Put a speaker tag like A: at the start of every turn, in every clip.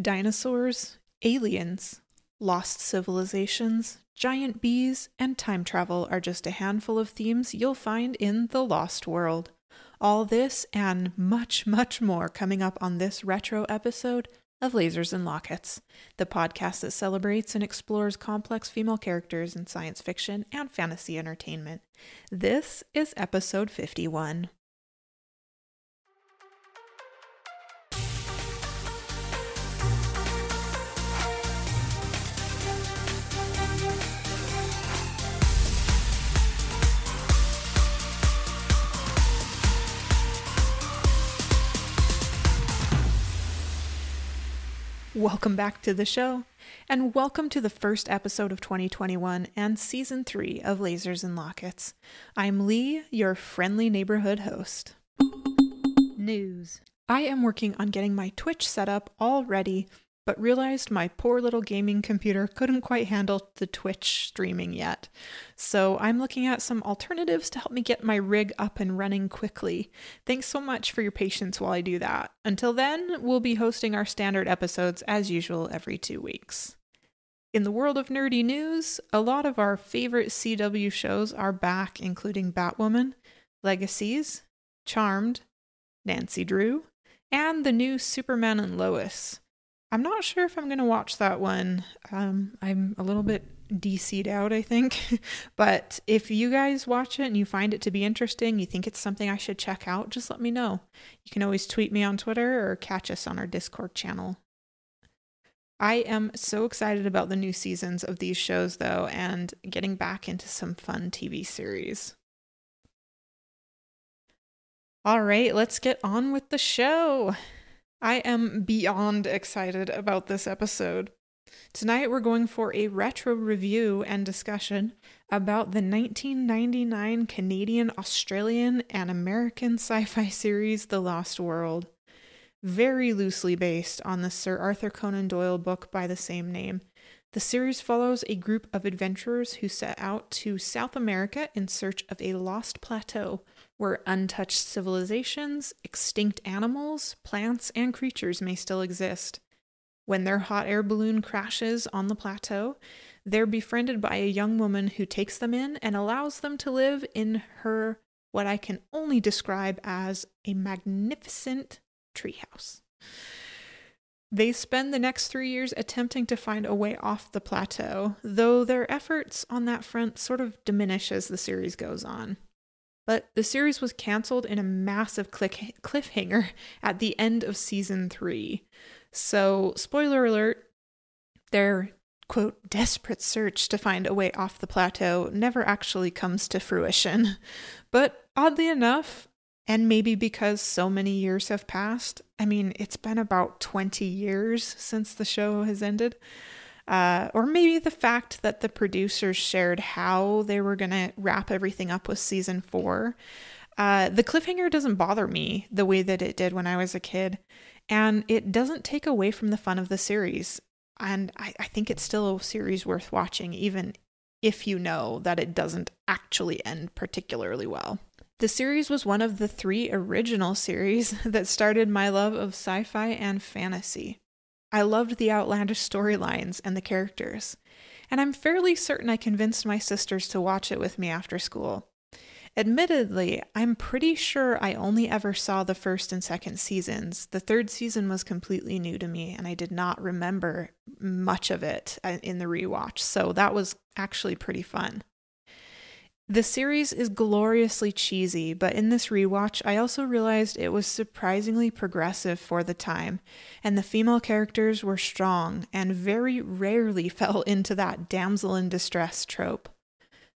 A: Dinosaurs, aliens, lost civilizations, giant bees, and time travel are just a handful of themes you'll find in The Lost World. All this and much, much more coming up on this retro episode of Lasers and Lockets, the podcast that celebrates and explores complex female characters in science fiction and fantasy entertainment. This is episode 51. Welcome back to the show, and welcome to the first episode of 2021 and season 3 of Lasers and Lockets. I'm Lee, your friendly neighborhood host. News I am working on getting my Twitch set up all ready but realized my poor little gaming computer couldn't quite handle the Twitch streaming yet. So I'm looking at some alternatives to help me get my rig up and running quickly. Thanks so much for your patience while I do that. Until then, we'll be hosting our standard episodes as usual every two weeks. In the world of nerdy news, a lot of our favorite CW shows are back, including Batwoman, Legacies, Charmed, Nancy Drew, and the new Superman and Lois. I'm not sure if I'm going to watch that one. Um, I'm a little bit DC'd out, I think. but if you guys watch it and you find it to be interesting, you think it's something I should check out, just let me know. You can always tweet me on Twitter or catch us on our Discord channel. I am so excited about the new seasons of these shows, though, and getting back into some fun TV series. All right, let's get on with the show. I am beyond excited about this episode. Tonight, we're going for a retro review and discussion about the 1999 Canadian, Australian, and American sci fi series The Lost World. Very loosely based on the Sir Arthur Conan Doyle book by the same name. The series follows a group of adventurers who set out to South America in search of a lost plateau where untouched civilizations, extinct animals, plants, and creatures may still exist. When their hot air balloon crashes on the plateau, they're befriended by a young woman who takes them in and allows them to live in her, what I can only describe as a magnificent treehouse. They spend the next three years attempting to find a way off the plateau, though their efforts on that front sort of diminish as the series goes on. But the series was canceled in a massive click- cliffhanger at the end of season three. So, spoiler alert, their quote, desperate search to find a way off the plateau never actually comes to fruition. But oddly enough, and maybe because so many years have passed, I mean, it's been about 20 years since the show has ended. Uh, or maybe the fact that the producers shared how they were going to wrap everything up with season four. Uh, the cliffhanger doesn't bother me the way that it did when I was a kid, and it doesn't take away from the fun of the series. And I, I think it's still a series worth watching, even if you know that it doesn't actually end particularly well. The series was one of the three original series that started my love of sci fi and fantasy. I loved the outlandish storylines and the characters, and I'm fairly certain I convinced my sisters to watch it with me after school. Admittedly, I'm pretty sure I only ever saw the first and second seasons. The third season was completely new to me, and I did not remember much of it uh, in the rewatch, so that was actually pretty fun. The series is gloriously cheesy, but in this rewatch, I also realized it was surprisingly progressive for the time, and the female characters were strong and very rarely fell into that damsel in distress trope.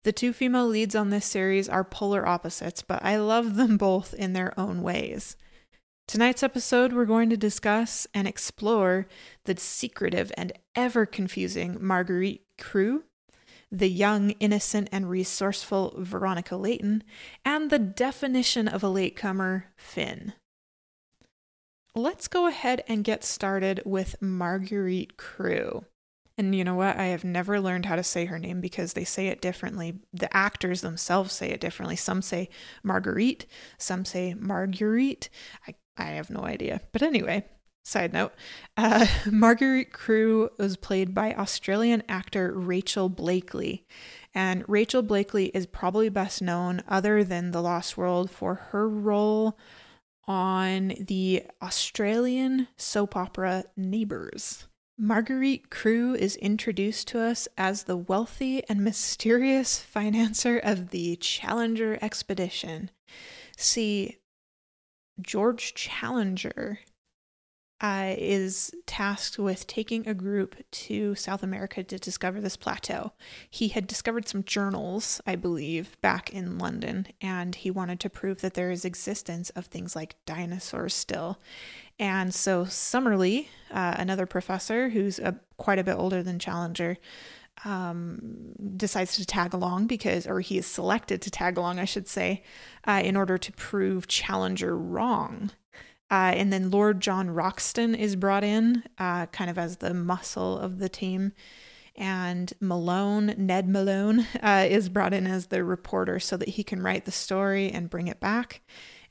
A: The two female leads on this series are polar opposites, but I love them both in their own ways. Tonight's episode, we're going to discuss and explore the secretive and ever confusing Marguerite Krux the young, innocent, and resourceful Veronica Layton, and the definition of a latecomer, Finn. Let's go ahead and get started with Marguerite Krux. And you know what? I have never learned how to say her name because they say it differently. The actors themselves say it differently. Some say Marguerite, some say Marguerite. I, I have no idea. But anyway, side note, uh, Marguerite Krux was played by Australian actor Rachel Blakely. And Rachel Blakely is probably best known, other than The Lost World, for her role on the Australian soap opera Neighbours. Marguerite Krux is introduced to us as the wealthy and mysterious financer of the Challenger expedition. See, George Challenger uh, is tasked with taking a group to South America to discover this plateau. He had discovered some journals, I believe, back in London, and he wanted to prove that there is existence of things like dinosaurs still. And so Summerlee, uh, another professor who's a, quite a bit older than Challenger, um, decides to tag along because, or he is selected to tag along, I should say, uh, in order to prove Challenger wrong. Uh, and then Lord John Roxton is brought in, uh, kind of as the muscle of the team. And Malone, Ned Malone, uh, is brought in as the reporter so that he can write the story and bring it back.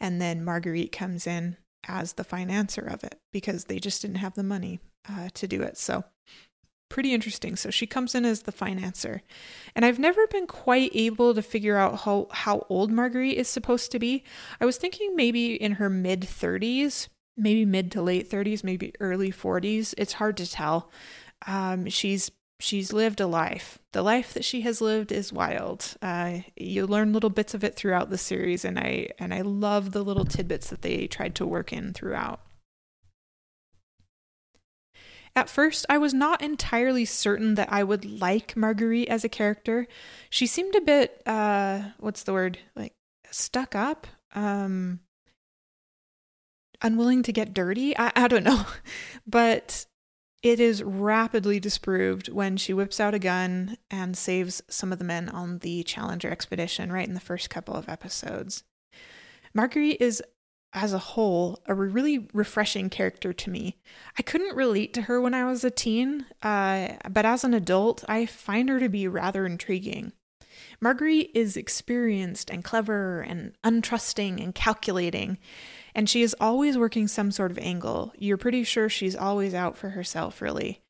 A: And then Marguerite comes in as the financer of it because they just didn't have the money uh, to do it. So pretty interesting. So she comes in as the financer. And I've never been quite able to figure out how, how old Marguerite is supposed to be. I was thinking maybe in her mid 30s, maybe mid to late 30s, maybe early 40s. It's hard to tell. Um, she's she's lived a life. The life that she has lived is wild. Uh, you learn little bits of it throughout the series, and I and I love the little tidbits that they tried to work in throughout. At first, I was not entirely certain that I would like Marguerite as a character. She seemed a bit, uh, what's the word? Like stuck up, um, unwilling to get dirty. I, I don't know. But it is rapidly disproved when she whips out a gun and saves some of the men on the Challenger expedition right in the first couple of episodes. Marguerite is as a whole, a really refreshing character to me. I couldn't relate to her when I was a teen, uh, but as an adult, I find her to be rather intriguing. Marguerite is experienced and clever and untrusting and calculating, and she is always working some sort of angle. You're pretty sure she's always out for herself, really.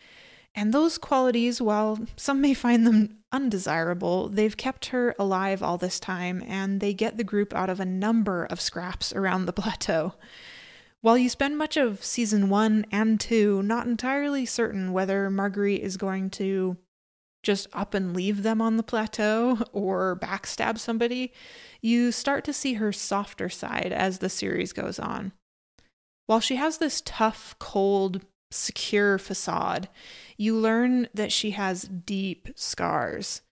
A: And those qualities, while some may find them undesirable, they've kept her alive all this time, and they get the group out of a number of scraps around the plateau. While you spend much of season one and two not entirely certain whether Marguerite is going to just up and leave them on the plateau or backstab somebody, you start to see her softer side as the series goes on. While she has this tough, cold, secure facade, you learn that she has deep scars.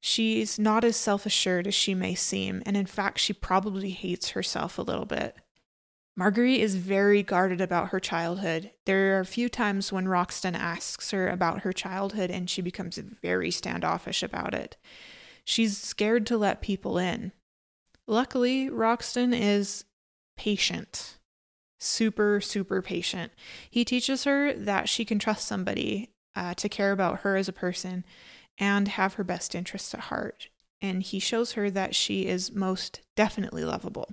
A: She's not as self assured as she may seem, and in fact, she probably hates herself a little bit. Marguerite is very guarded about her childhood. There are a few times when Roxton asks her about her childhood, and she becomes very standoffish about it. She's scared to let people in. Luckily, Roxton is patient super, super patient. He teaches her that she can trust somebody uh, to care about her as a person and have her best interests at heart. And he shows her that she is most definitely lovable.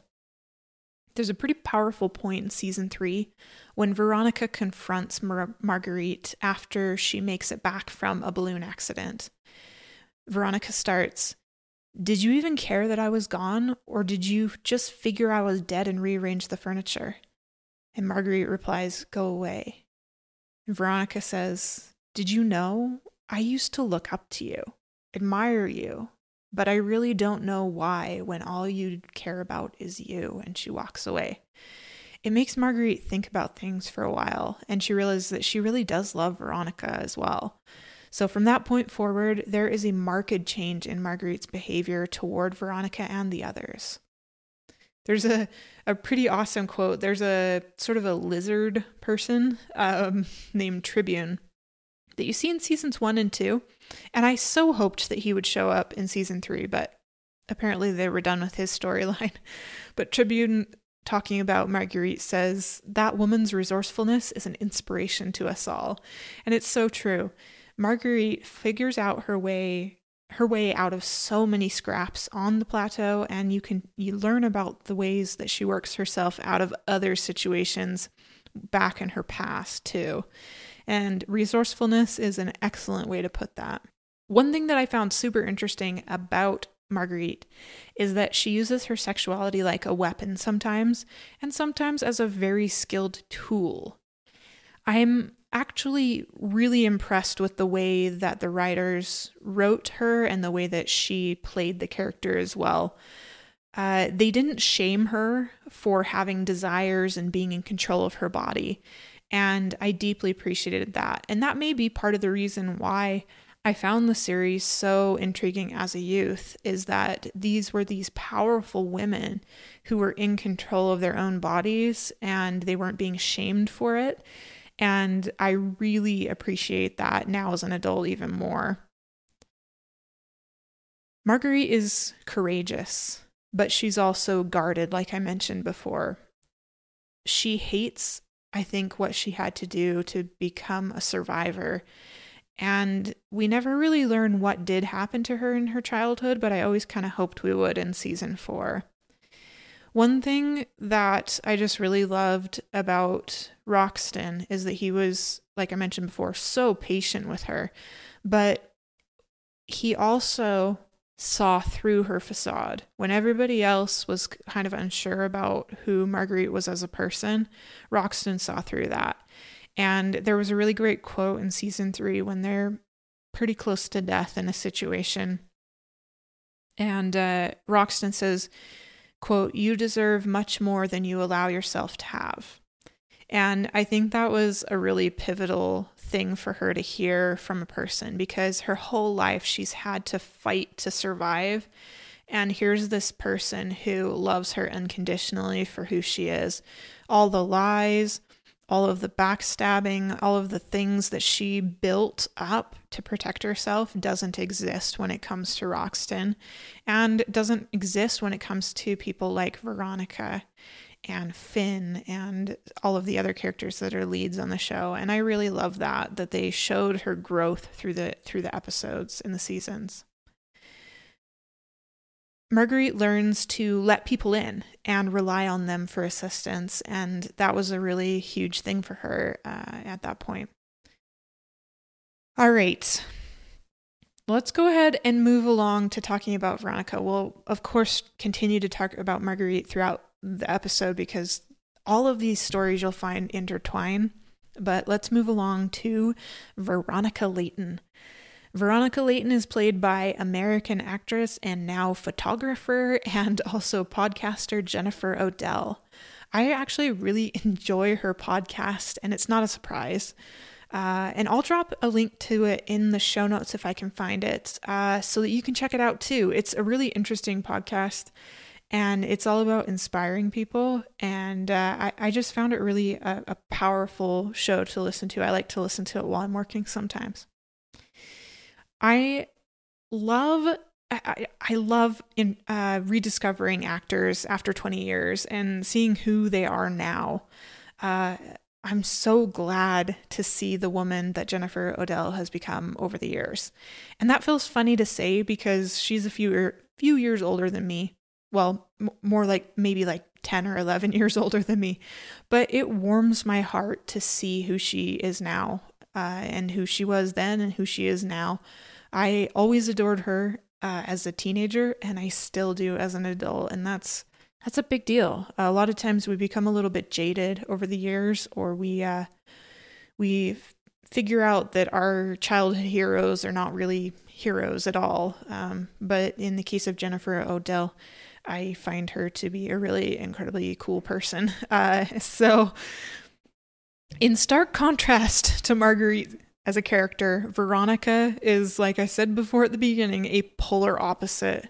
A: There's a pretty powerful point in season three when Veronica confronts Mar- Marguerite after she makes it back from a balloon accident. Veronica starts, Did you even care that I was gone, or did you just figure I was dead and rearrange the furniture? And Marguerite replies, Go away. And Veronica says, Did you know? I used to look up to you, admire you, but I really don't know why when all you care about is you. And she walks away. It makes Marguerite think about things for a while, and she realizes that she really does love Veronica as well. So, from that point forward, there is a marked change in Marguerite's behavior toward Veronica and the others. There's a, a pretty awesome quote. There's a sort of a lizard person um, named Tribune that you see in seasons one and two. And I so hoped that he would show up in season three, but apparently they were done with his storyline. But Tribune, talking about Marguerite, says that woman's resourcefulness is an inspiration to us all. And it's so true. Marguerite figures out her way her way out of so many scraps on the plateau and you can you learn about the ways that she works herself out of other situations back in her past, too. And resourcefulness is an excellent way to put that. One thing that I found super interesting about Marguerite is that she uses her sexuality like a weapon sometimes, and sometimes as a very skilled tool. I'm actually really impressed with the way that the writers wrote her and the way that she played the character as well. Uh, they didn't shame her for having desires and being in control of her body. And I deeply appreciated that. And that may be part of the reason why I found the series so intriguing as a youth is that these were these powerful women who were in control of their own bodies and they weren't being shamed for it. And I really appreciate that now as an adult even more. Marguerite is courageous, but she's also guarded, like I mentioned before. She hates, I think, what she had to do to become a survivor and we never really learn what did happen to her in her childhood, but I always kind of hoped we would in season four. One thing that I just really loved about Roxton is that he was, like I mentioned before, so patient with her, but he also saw through her facade. When everybody else was kind of unsure about who Marguerite was as a person, Roxton saw through that. And there was a really great quote in season three when they're pretty close to death in a situation. And uh, Roxton says, quote, you deserve much more than you allow yourself to have. And I think that was a really pivotal thing for her to hear from a person because her whole life she's had to fight to survive. And here's this person who loves her unconditionally for who she is. All the lies, all of the backstabbing, all of the things that she built up to protect herself doesn't exist when it comes to Roxton and doesn't exist when it comes to people like Veronica and Finn and all of the other characters that are leads on the show and I really love that that they showed her growth through the through the episodes in the seasons. Marguerite learns to let people in and rely on them for assistance. And that was a really huge thing for her uh, at that point. All right. Let's go ahead and move along to talking about Veronica. We'll, of course, continue to talk about Marguerite throughout the episode because all of these stories you'll find intertwine. But let's move along to Veronica Layton. Veronica Layton is played by American actress and now photographer and also podcaster Jennifer O'Dell. I actually really enjoy her podcast, and it's not a surprise. Uh, and I'll drop a link to it in the show notes if I can find it uh, so that you can check it out too. It's a really interesting podcast and it's all about inspiring people. And uh, I, I, just found it really a, a powerful show to listen to. I like to listen to it while I'm working sometimes. I love I, I love in uh, rediscovering actors after 20 years and seeing who they are now. Uh, I'm so glad to see the woman that Jennifer O'Dell has become over the years. And that feels funny to say because she's a few few years older than me. Well, m- more like maybe like 10 or 11 years older than me. But it warms my heart to see who she is now uh, and who she was then and who she is now. I always adored her uh, as a teenager, and I still do as an adult, and that's that's a big deal. A lot of times we become a little bit jaded over the years, or we uh, we figure out that our childhood heroes are not really heroes at all. Um, but in the case of Jennifer O'Dell, I find her to be a really incredibly cool person. Uh, so, in stark contrast to Marguerite as a character. Veronica is, like I said before at the beginning, a polar opposite.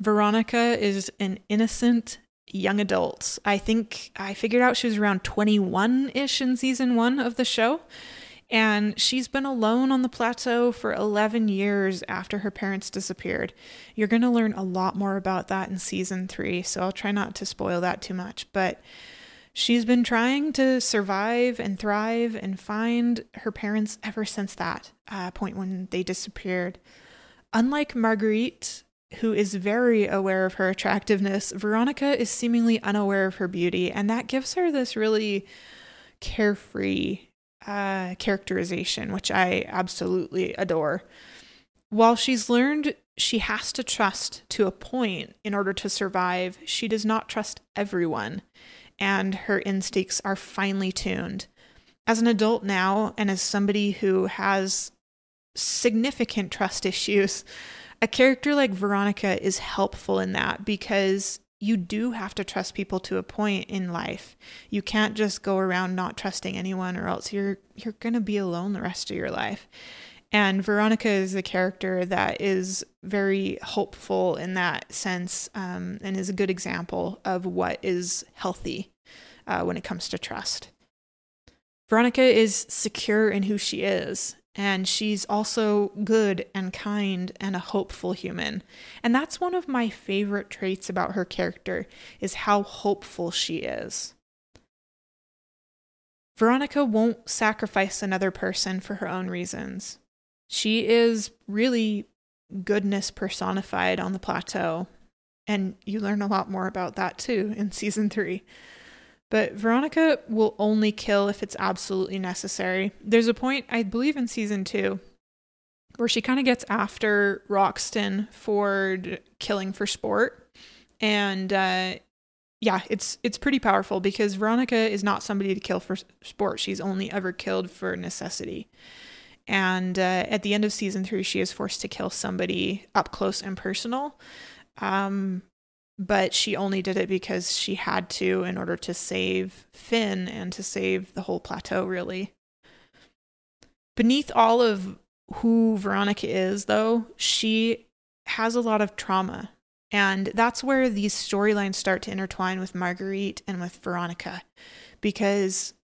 A: Veronica is an innocent young adult. I think I figured out she was around 21 ish in season one of the show. And she's been alone on the plateau for 11 years after her parents disappeared. You're going to learn a lot more about that in season three, so I'll try not to spoil that too much. But She's been trying to survive and thrive and find her parents ever since that uh, point when they disappeared. Unlike Marguerite, who is very aware of her attractiveness, Veronica is seemingly unaware of her beauty, and that gives her this really carefree uh, characterization, which I absolutely adore. While she's learned she has to trust to a point in order to survive, she does not trust everyone, and her instincts are finely tuned. As an adult now, and as somebody who has significant trust issues, a character like Veronica is helpful in that because you do have to trust people to a point in life. You can't just go around not trusting anyone or else you're you're going to be alone the rest of your life. And Veronica is a character that is very hopeful in that sense um, and is a good example of what is healthy uh, when it comes to trust. Veronica is secure in who she is and she's also good and kind and a hopeful human. And that's one of my favorite traits about her character is how hopeful she is. Veronica won't sacrifice another person for her own reasons. She is really goodness personified on the plateau. And you learn a lot more about that too in season 3. But Veronica will only kill if it's absolutely necessary. There's a point, I believe, in season two where she kind of gets after Roxton for killing for sport. And uh, yeah, it's it's pretty powerful because Veronica is not somebody to kill for sport. She's only ever killed for necessity. And uh, at the end of season three, she is forced to kill somebody up close and personal. Um, but she only did it because she had to in order to save Finn and to save the whole plateau, really. Beneath all of who Veronica is, though, she has a lot of trauma. And that's where these storylines start to intertwine with Marguerite and with Veronica. Because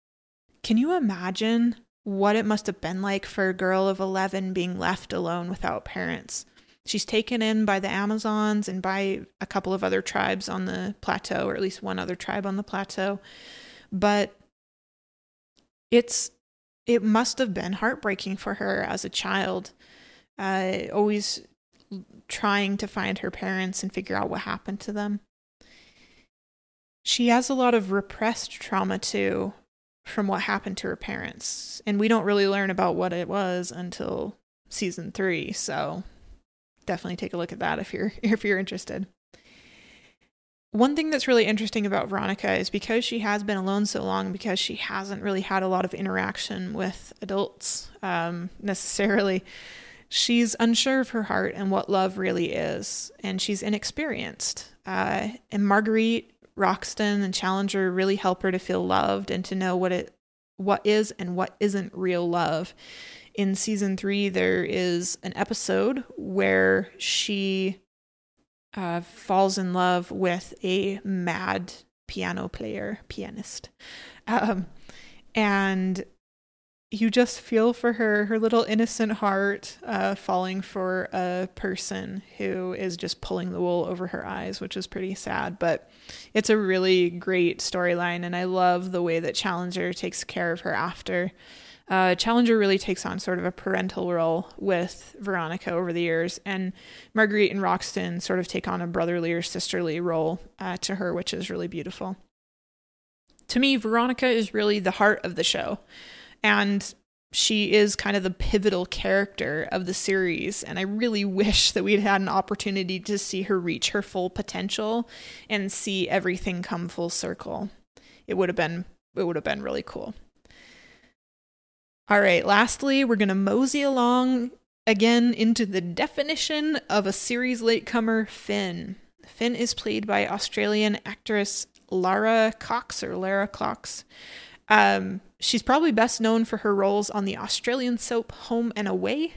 A: can you imagine what it must have been like for a girl of 11 being left alone without parents? She's taken in by the Amazons and by a couple of other tribes on the plateau, or at least one other tribe on the plateau. But it's it must have been heartbreaking for her as a child, uh, always trying to find her parents and figure out what happened to them. She has a lot of repressed trauma too from what happened to her parents, and we don't really learn about what it was until season three. So definitely take a look at that if you're if you're interested. One thing that's really interesting about Veronica is because she has been alone so long, because she hasn't really had a lot of interaction with adults um, necessarily, she's unsure of her heart and what love really is, and she's inexperienced. Uh, and Marguerite, Roxton, and Challenger really help her to feel loved and to know what it what is and what isn't real love in season three, there is an episode where she uh, falls in love with a mad piano player, pianist. Um, and you just feel for her, her little innocent heart uh, falling for a person who is just pulling the wool over her eyes, which is pretty sad. But it's a really great storyline, and I love the way that Challenger takes care of her after uh, Challenger really takes on sort of a parental role with Veronica over the years, and Marguerite and Roxton sort of take on a brotherly or sisterly role uh, to her, which is really beautiful. To me, Veronica is really the heart of the show, and she is kind of the pivotal character of the series. And I really wish that we'd had an opportunity to see her reach her full potential and see everything come full circle. It would have been it would have been really cool. All right, lastly, we're going to mosey along again into the definition of a series latecomer, Finn. Finn is played by Australian actress Lara Cox or Lara Cox. Um, she's probably best known for her roles on the Australian soap Home and Away,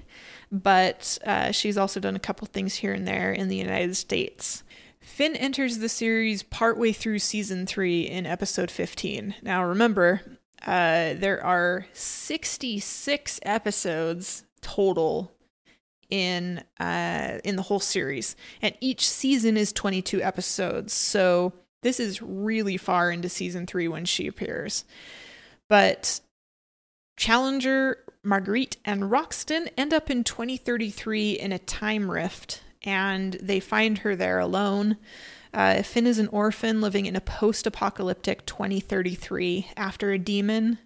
A: but uh, she's also done a couple things here and there in the United States. Finn enters the series partway through season three in episode 15. Now, remember, uh, there are 66 episodes total in uh, in the whole series, and each season is 22 episodes. So this is really far into season three when she appears. But Challenger, Marguerite, and Roxton end up in 2033 in a time rift, and they find her there alone. Uh, Finn is an orphan living in a post apocalyptic 2033 after a demon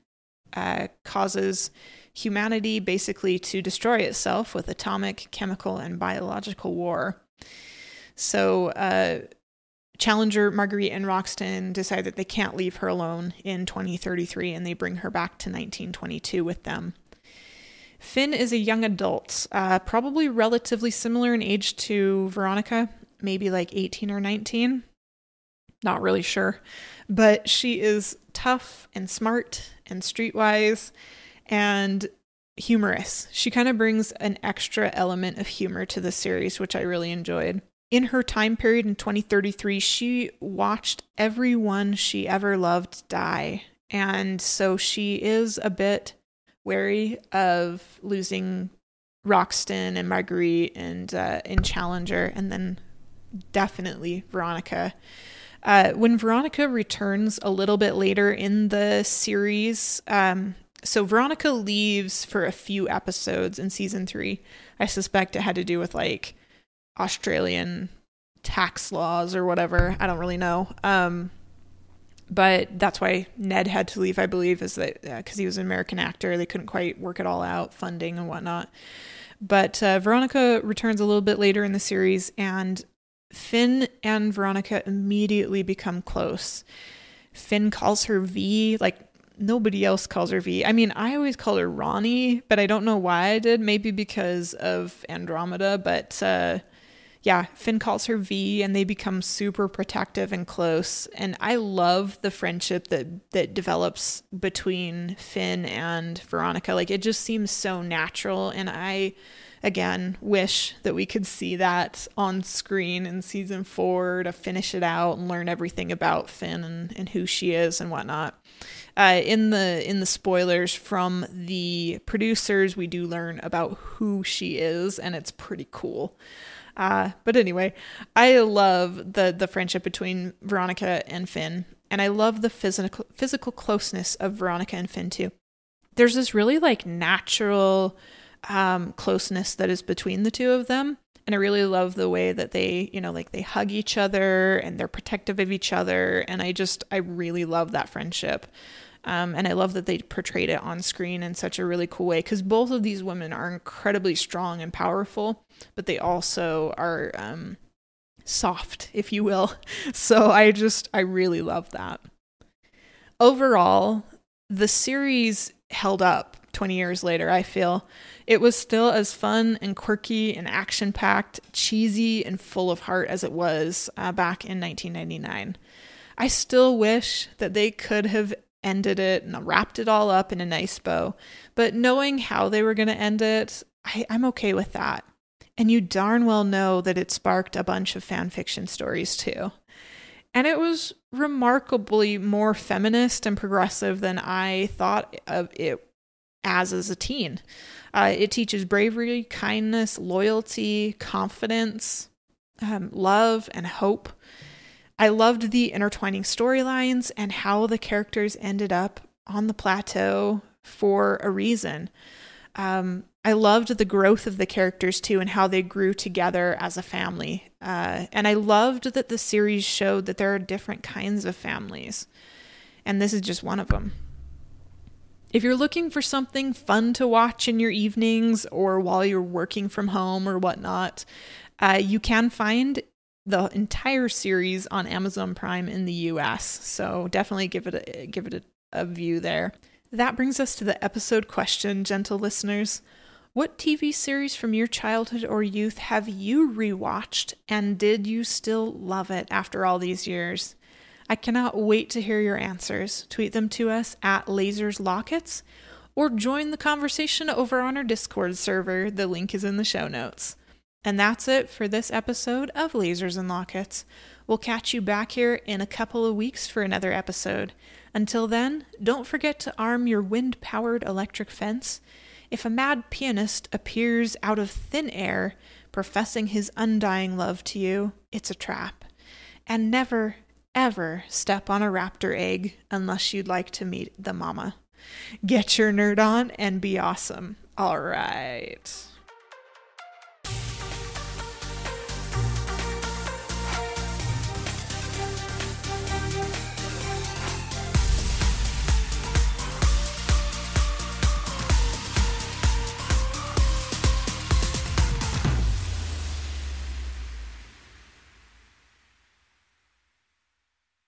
A: uh, causes humanity basically to destroy itself with atomic, chemical, and biological war. So, uh, Challenger, Marguerite, and Roxton decide that they can't leave her alone in 2033 and they bring her back to 1922 with them. Finn is a young adult, uh, probably relatively similar in age to Veronica, maybe like 18 or 19. Not really sure. But she is tough and smart and streetwise and humorous. She kind of brings an extra element of humor to the series, which I really enjoyed. In her time period in 2033, she watched everyone she ever loved die. And so she is a bit wary of losing Roxton and Marguerite and uh, in Challenger, and then definitely Veronica. Uh, when Veronica returns a little bit later in the series, um, so Veronica leaves for a few episodes in season three. I suspect it had to do with like Australian tax laws or whatever. I don't really know. Um, but that's why Ned had to leave, I believe, is that because uh, he was an American actor, they couldn't quite work it all out, funding and whatnot. But uh, Veronica returns a little bit later in the series, and Finn and Veronica immediately become close. Finn calls her V, like nobody else calls her V. I mean, I always call her Ronnie, but I don't know why I did. Maybe because of Andromeda, but uh, yeah, Finn calls her V, and they become super protective and close. And I love the friendship that that develops between Finn and Veronica. Like it just seems so natural, and I again wish that we could see that on screen in season four to finish it out and learn everything about Finn and, and who she is and whatnot. Uh, in the in the spoilers from the producers, we do learn about who she is, and it's pretty cool. Uh, but anyway, I love the the friendship between Veronica and Finn, and I love the physical physical closeness of Veronica and Finn too. There's this really like natural um, closeness that is between the two of them. And I really love the way that they, you know, like they hug each other and they're protective of each other. And I just, I really love that friendship. Um, and I love that they portrayed it on screen in such a really cool way because both of these women are incredibly strong and powerful, but they also are um, soft, if you will. So I just, I really love that. Overall, the series held up 20 years later, I feel. It was still as fun and quirky and action packed, cheesy, and full of heart as it was uh, back in 1999. I still wish that they could have ended it and wrapped it all up in a nice bow, but knowing how they were going to end it, I, I'm okay with that. And you darn well know that it sparked a bunch of fan fiction stories too. And it was remarkably more feminist and progressive than I thought of it as as a teen. Uh, it teaches bravery, kindness, loyalty, confidence, um, love, and hope. I loved the intertwining storylines and how the characters ended up on the plateau for a reason. Um, I loved the growth of the characters too and how they grew together as a family. Uh, and I loved that the series showed that there are different kinds of families. And this is just one of them. If you're looking for something fun to watch in your evenings or while you're working from home or whatnot, uh, you can find the entire series on Amazon Prime in the US. So definitely give it a, give it a, a view there. That brings us to the episode question, gentle listeners. What TV series from your childhood or youth have you rewatched and did you still love it after all these years? I cannot wait to hear your answers. Tweet them to us at Lasers Lockets or join the conversation over on our Discord server. The link is in the show notes. And that's it for this episode of Lasers and Lockets. We'll catch you back here in a couple of weeks for another episode. Until then, don't forget to arm your wind powered electric fence. If a mad pianist appears out of thin air, professing his undying love to you, it's a trap. And never, ever step on a raptor egg unless you'd like to meet the mama. Get your nerd on and be awesome. All right.